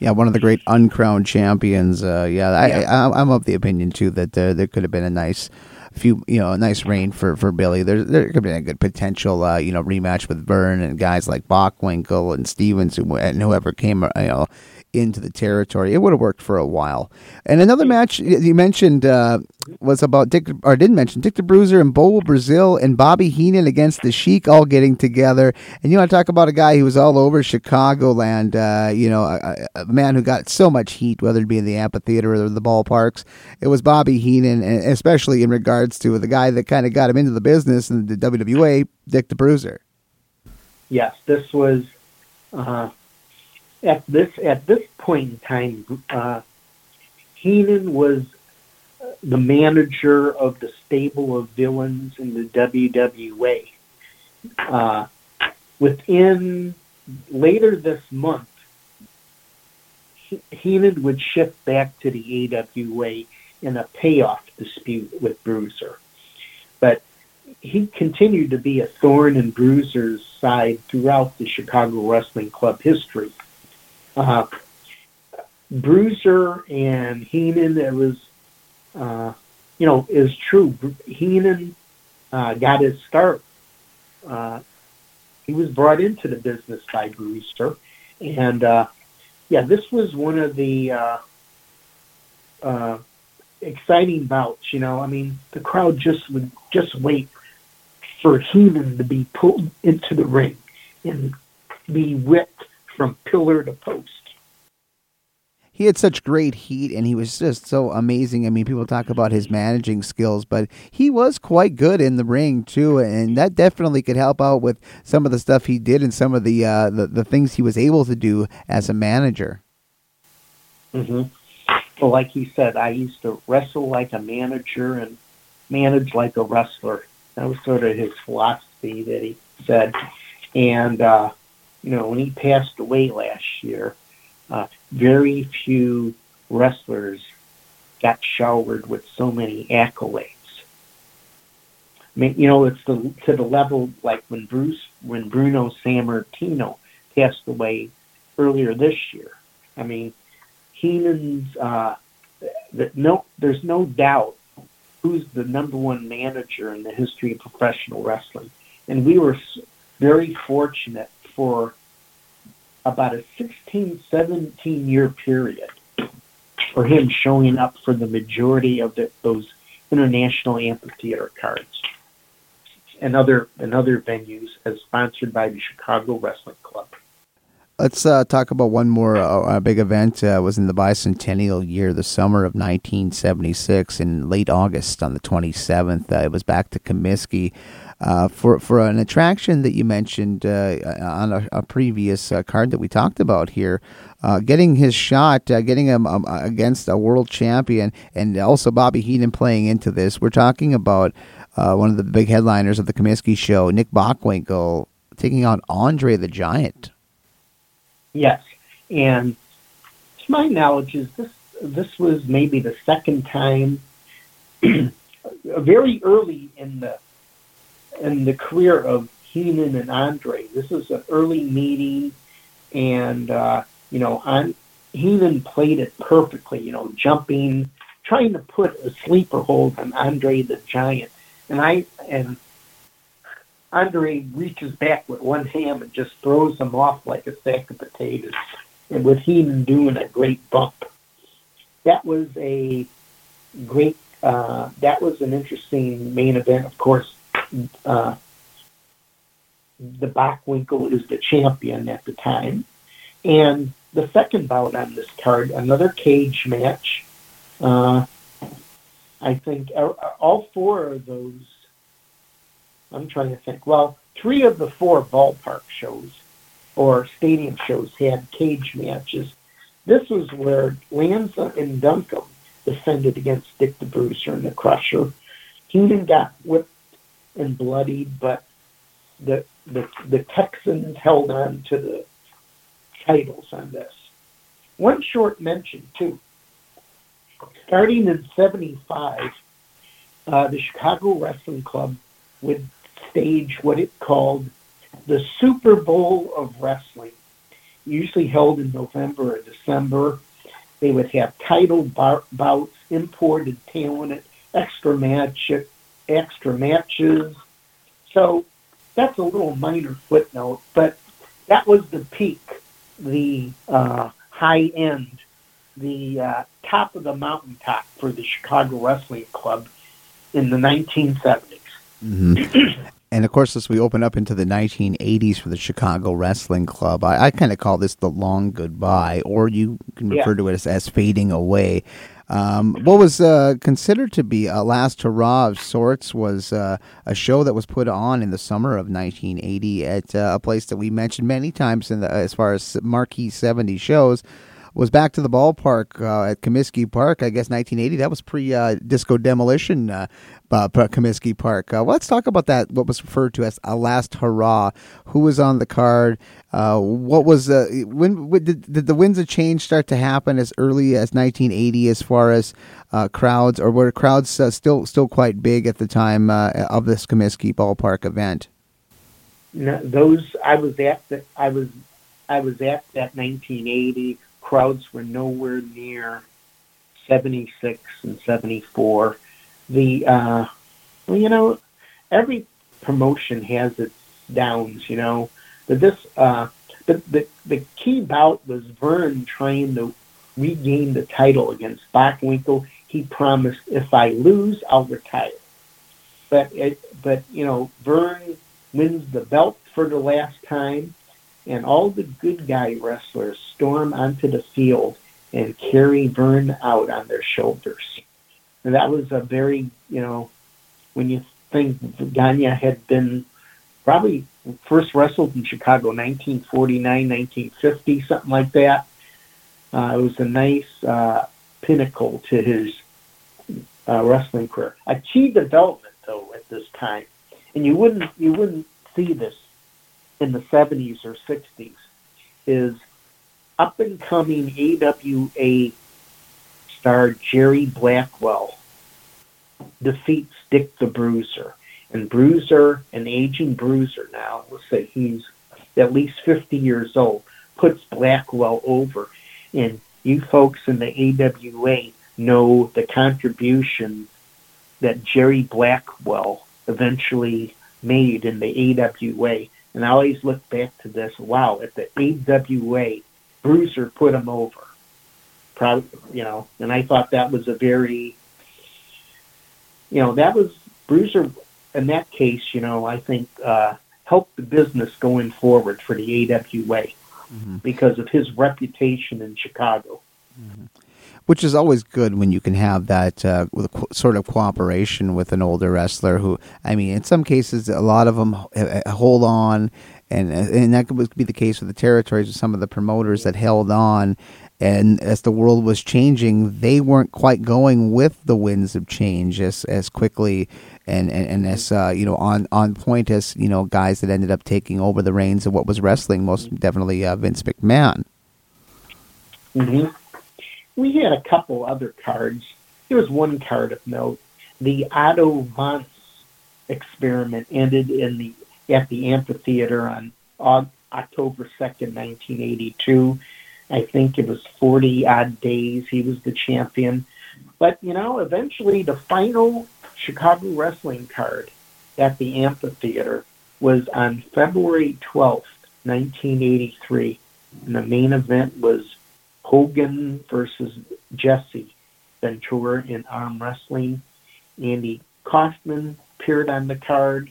Yeah, one of the great uncrowned champions. Uh, yeah, I, am of the opinion too that there, there could have been a nice few, you know, a nice reign for, for Billy. There there could been a good potential, uh, you know, rematch with Verne and guys like Bockwinkel and Stevens and whoever came, you know, into the territory. It would have worked for a while. And another match you mentioned uh, was about Dick, or didn't mention Dick the Bruiser and Bobo Brazil and Bobby Heenan against the Sheik all getting together. And you want to talk about a guy who was all over Chicagoland, uh, you know, a, a, man who got so much heat, whether it be in the amphitheater or the ballparks. It was Bobby Heenan, especially in regards to the guy that kind of got him into the business in the WWA, Dick the Bruiser. Yes, this was. Uh, at this at this point in time, uh, Heenan was the manager of the stable of villains in the WWA. Uh, within later this month, Heenan would shift back to the AWA in a payoff dispute with Bruiser. But he continued to be a thorn in Bruiser's side throughout the Chicago Wrestling Club history. Uh, Bruiser and Heenan, it was, uh, you know, is true. Heenan uh, got his start. Uh, he was brought into the business by Bruiser, and uh, yeah, this was one of the uh, uh, exciting bouts. You know, I mean, the crowd just would just wait for Heenan to be pulled into the ring and be whipped from pillar to post. He had such great heat and he was just so amazing. I mean, people talk about his managing skills, but he was quite good in the ring too, and that definitely could help out with some of the stuff he did and some of the uh, the, the things he was able to do as a manager. Mm-hmm. Well, like he said, I used to wrestle like a manager and manage like a wrestler. That was sort of his philosophy that he said. And uh, you know, when he passed away last year, uh, very few wrestlers got showered with so many accolades. I mean, you know, it's the, to the level like when Bruce, when Bruno Sammartino passed away earlier this year. I mean, Heenan's, uh, that no, there's no doubt who's the number one manager in the history of professional wrestling. And we were very fortunate for about a 16, 17 year period for him showing up for the majority of the, those international amphitheater cards and other and other venues as sponsored by the Chicago Wrestling Club. Let's uh, talk about one more uh, big event. Uh, was in the bicentennial year, the summer of 1976, in late August on the 27th. Uh, it was back to Comiskey uh, for for an attraction that you mentioned uh, on a, a previous uh, card that we talked about here. uh, getting his shot, uh, getting him um, against a world champion, and also Bobby Heenan playing into this. We're talking about one of the big headliners of the Comiskey show, Nick Bockwinkel, taking on Andre the Giant. Yes, and to my knowledge, is this this was maybe the second time, (clears throat) very early in the in the career of Heenan and Andre. This is an early meeting, and uh, you know, Heenan played it perfectly. You know, jumping, trying to put a sleeper hold on Andre the Giant, and I and Andre reaches back with one hand and just throws him off like a sack of potatoes, and with Heenan doing a great bump. That was a great. Uh, that was an interesting main event. Of course, uh, the Bockwinkel is the champion at the time. And the second bout on this card, another cage match. Uh, I think all four of those, I'm trying to think, well, three of the four ballpark shows or stadium shows had cage matches. This was where Lanza and Duncum defended against Dick the Bruiser and the Crusher. Heenan got whipped and bloodied, but the the the Texans held on to the titles on this. One short mention too. Starting in '75, uh, the Chicago Wrestling Club would stage what it called the Super Bowl of Wrestling, usually held in November or December. They would have title bar- bouts, imported talent, extra match, extra matches. So that's a little minor footnote, but that was the peak, the uh, high end, the uh, top of the mountaintop for the Chicago Wrestling Club in the 1970s. Mm-hmm. (clears throat) and of course, as we open up into the 1980s for the Chicago Wrestling Club, I, I kind of call this the long goodbye, or you can refer yeah. to it as, as fading away. Um, what was uh, considered to be a last hurrah of sorts was uh, a show that was put on in the summer of 1980 at uh, a place that we mentioned many times in the, as far as marquee 70 shows. Was back to the ballpark uh, at Comiskey Park, I guess 1980. That was pre uh, disco demolition uh, uh, Comiskey Park. Uh, let's talk about that. What was referred to as a last hurrah? Who was on the card? Uh, what was when, when did, did the winds of change start to happen as early as 1980 as far as crowds, or were crowds still still quite big at the time of this Comiskey Ballpark event? No, those I was at the, I was I was at that 1980. Crowds were nowhere near 76 and 74 the uh, well, you know, every promotion has its downs, you know. But this, uh, the, the the key bout was Verne trying to regain the title against Bockwinkel. He promised, if I lose, I'll retire. But it, but you know, Verne wins the belt for the last time, and all the good guy wrestlers storm onto the field and carry Verne out on their shoulders. And that was a very, you know, when you think Gagne had been probably first wrestled in Chicago 1949, 1950, something like that. Uh, it was a nice uh, pinnacle to his uh, wrestling career. A key development, though, at this time, and you wouldn't you wouldn't see this in the 70s or 60s, is up and coming AWA star Jerry Blackwell defeats Dick the Bruiser. And Bruiser, an aging Bruiser now, let's say he's at least 50 years old, puts Blackwell over. And you folks in the AWA know the contribution that Jerry Blackwell eventually made in the AWA. And I always look back to this, wow, at the AWA, Bruiser put him over. Probably, you know, and I thought that was a very you know, that was Bruiser in that case, you know, I think uh, helped the business going forward for the AWA mm-hmm. because of his reputation in Chicago. Mm-hmm. which is always good when you can have that uh, sort of cooperation with an older wrestler who i mean in some cases a lot of them hold on and and that could be the case with the territories of some of the promoters that held on and as the world was changing they weren't quite going with the winds of change as as quickly and and, and as uh, you know on on point as you know guys that ended up taking over the reins of what was wrestling most definitely uh, Vince McMahon mm-hmm we had a couple other cards. There was one card of note. The Otto Wanz experiment ended in the at the amphitheater on October 2nd, 1982. I think it was 40 odd days. He was the champion. But, you know, eventually the final Chicago wrestling card at the amphitheater was on February 12th, 1983. And the main event was Hogan versus Jesse Ventura in arm wrestling. Andy Kaufman appeared on the card,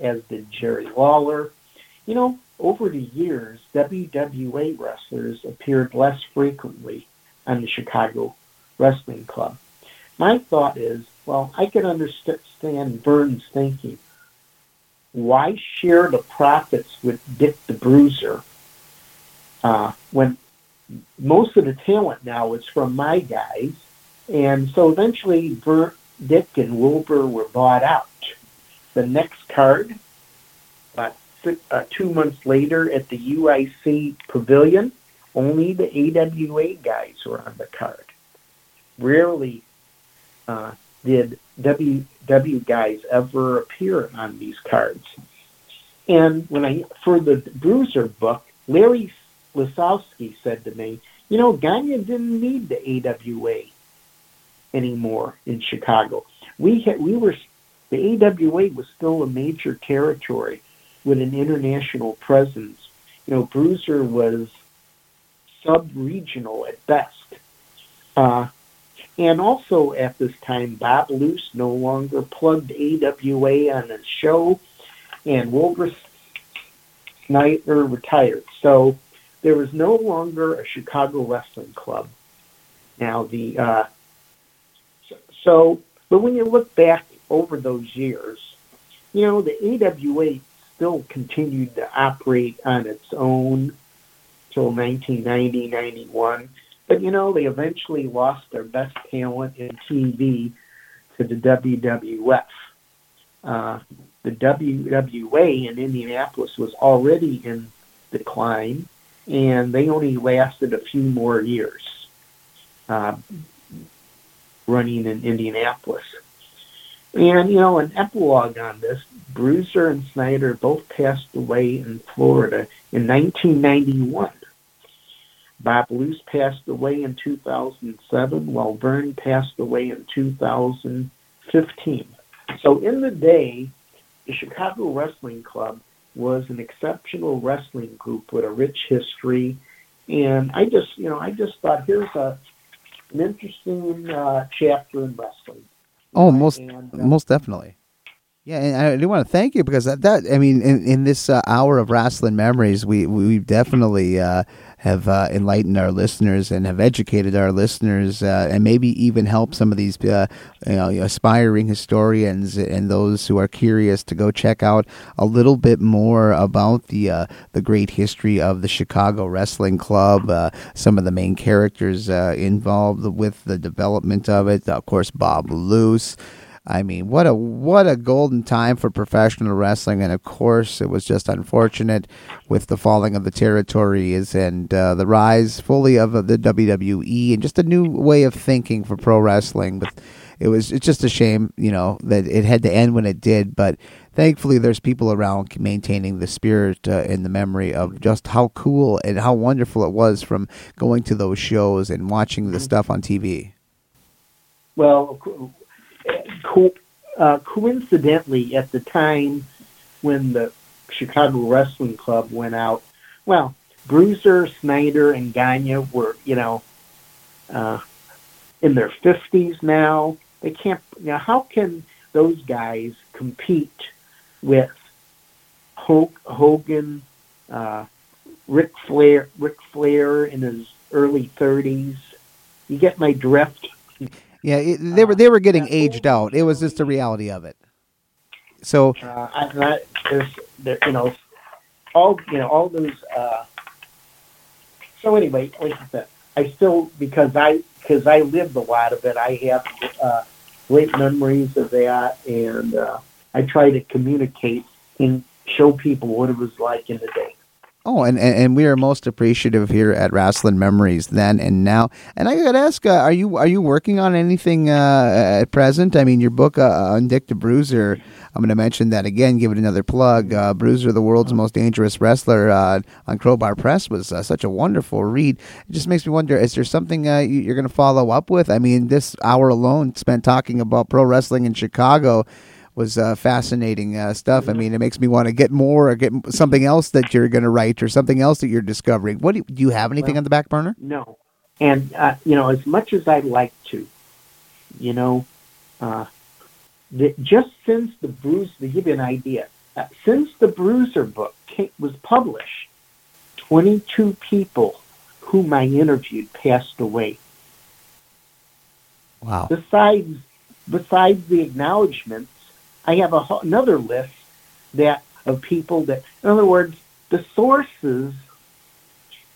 as did Jerry Lawler. You know, over the years, WWA wrestlers appeared less frequently on the Chicago Wrestling Club. My thought is, well, I can understand Verne's thinking. Why share the profits with Dick the Bruiser uh, when most of the talent now is from my guys. And so eventually Bert, Dick and Wilbur were bought out. The next card, uh, uh, two months later at the UIC Pavilion, only the AWA guys were on the card. Rarely uh, did WW guys ever appear on these cards. And when I, for the Bruiser book, Larry Lisowski said to me, you know, Gagne didn't need the AWA anymore in Chicago. We had, we were the AWA was still a major territory with an international presence. You know, Bruiser was sub-regional at best. Uh, and also at this time, Bob Luce no longer plugged AWA on his show, and Wilbur Snyder retired. So there was no longer a Chicago wrestling club. Now the uh, so, but when you look back over those years, you know the AWA still continued to operate on its own till 1990, 91. But you know they eventually lost their best talent in TV to the WWF. Uh, the WWA in Indianapolis was already in decline and they only lasted a few more years uh, running in Indianapolis. And, you know, an epilogue on this, Bruiser and Snyder both passed away in Florida in 1991. Bob Luce passed away in 2007, while Verne passed away in 2015. So in the day, the Chicago Wrestling Club was an exceptional wrestling group with a rich history. And I just, you know, I just thought here's a an interesting uh, chapter in wrestling. Oh, most and, uh, most definitely. Yeah, and I do want to thank you because that, that I mean, in, in this uh, hour of wrestling memories, we we definitely uh, have uh, enlightened our listeners and have educated our listeners, uh, and maybe even helped some of these uh, you know, aspiring historians and those who are curious to go check out a little bit more about the uh, the great history of the Chicago Wrestling Club, some of the main characters involved with the development of it. Of course, Bob Luce. I mean, what a what a golden time for professional wrestling, and of course, it was just unfortunate with the falling of the territories and uh, the rise fully of the WWE and just a new way of thinking for pro wrestling. But it was it's just a shame, you know, that it had to end when it did. But thankfully, there's people around maintaining the spirit uh, and the memory of just how cool and how wonderful it was from going to those shows and watching the stuff on TV. Well, co- uh, coincidentally, at the time when the Chicago Wrestling Club went out, well, Bruiser, Snyder, and Gagne were, you know, uh, in their 50s now. They can't, you now, how can those guys compete with Hogan, uh, Ric Flair, Ric Flair in his early 30s, you get my drift. (laughs) Yeah, it, they were they were getting aged out. It was just the reality of it. So Uh, I, I, there's, there, you know, all you know, all those. Uh, so anyway, like I said, I still because I because I lived a lot of it. I have uh, great memories of that, and uh, I try to communicate and show people what it was like in the day. Oh, and, and, and we are most appreciative here at Wrestling Memories then and now. And I got to ask, uh, are you are you working on anything uh, at present? I mean, your book, uh, Undicta Bruiser. I'm going to mention that again. Give it another plug. Uh, Bruiser, the world's most dangerous wrestler, uh, on Crowbar Press was uh, such a wonderful read. It just makes me wonder: is there something uh, you're going to follow up with? I mean, this hour alone spent talking about pro wrestling in Chicago was uh, fascinating uh, stuff. I mean, it makes me want to get more or get something else that you're going to write or something else that you're discovering. What do you, do you have anything Well- on the back burner? No, and uh, you know, as much as I'd like to, you know, uh, the, just since the Bruiser, to give you an idea, uh, since the Bruiser book came, was published, 22 people whom I interviewed passed away. Wow. Besides, besides the acknowledgments, I have a, another list that of people that, in other words, the sources.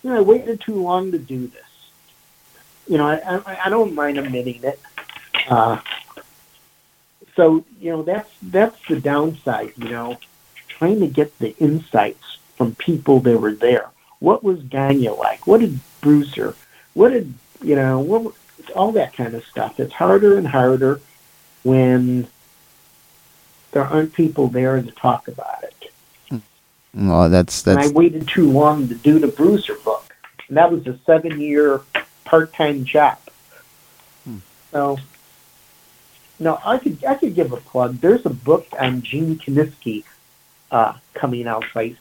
You know, I waited too long to do this. You know, I, I, I don't mind admitting it. Uh, so you know, that's that's the downside. You know, trying to get the insights from people that were there. What was Gagne like? What did Bruiser? What did you know? What all that kind of stuff. It's harder and harder when there aren't people there to talk about it. Oh, that's And I waited too long to do the Bruiser book. And that was a seven year part time job. Hmm. So no, I could I could give a plug. There's a book on Gene Kiniski uh, coming out by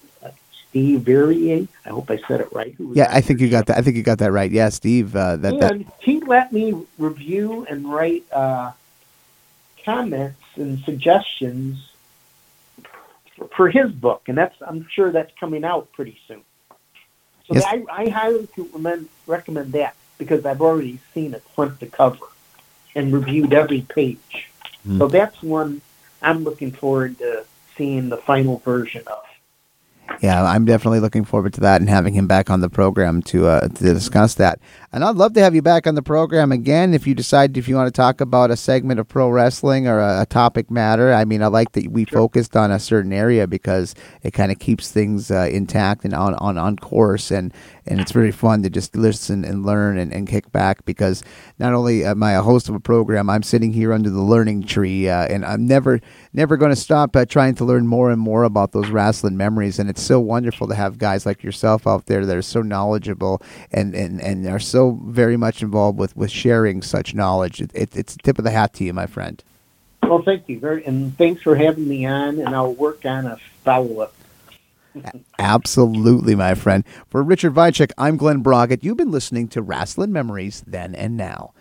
Steve Verrier. I hope I said it right. Yeah. I think you got that. I think you got that right. Yeah, Steve. Uh, that that he let me review and write uh, comments and suggestions for his book, and that's I'm sure that's coming out pretty soon. So Yes. I, I highly recommend recommend that because I've already seen it front to cover and reviewed every page. Hmm. So that's one I'm looking forward to seeing the final version of. Yeah, I'm definitely looking forward to that and having him back on the program to uh, to discuss that. And I'd love to have you back on the program again if you decide if you want to talk about a segment of pro wrestling or a, a topic matter. I mean, I like that we focused on a certain area because it kind of keeps things uh, intact and on, on, on course. And, and it's very fun to just listen and learn and, and kick back because not only am I a host of a program, I'm sitting here under the learning tree uh, and I'm never never going to stop uh, trying to learn more and more about those wrestling memories. And it's so wonderful to have guys like yourself out there that are so knowledgeable and, and, and are so very much involved with, with sharing such knowledge. It, it, it's a tip of the hat to you, my friend. Well, thank you very, and thanks for having me on. And I'll work on a follow up. Absolutely, my friend. For Richard Vicek, I'm Glen Braget. You've been listening to Wrestling Memories Then and Now.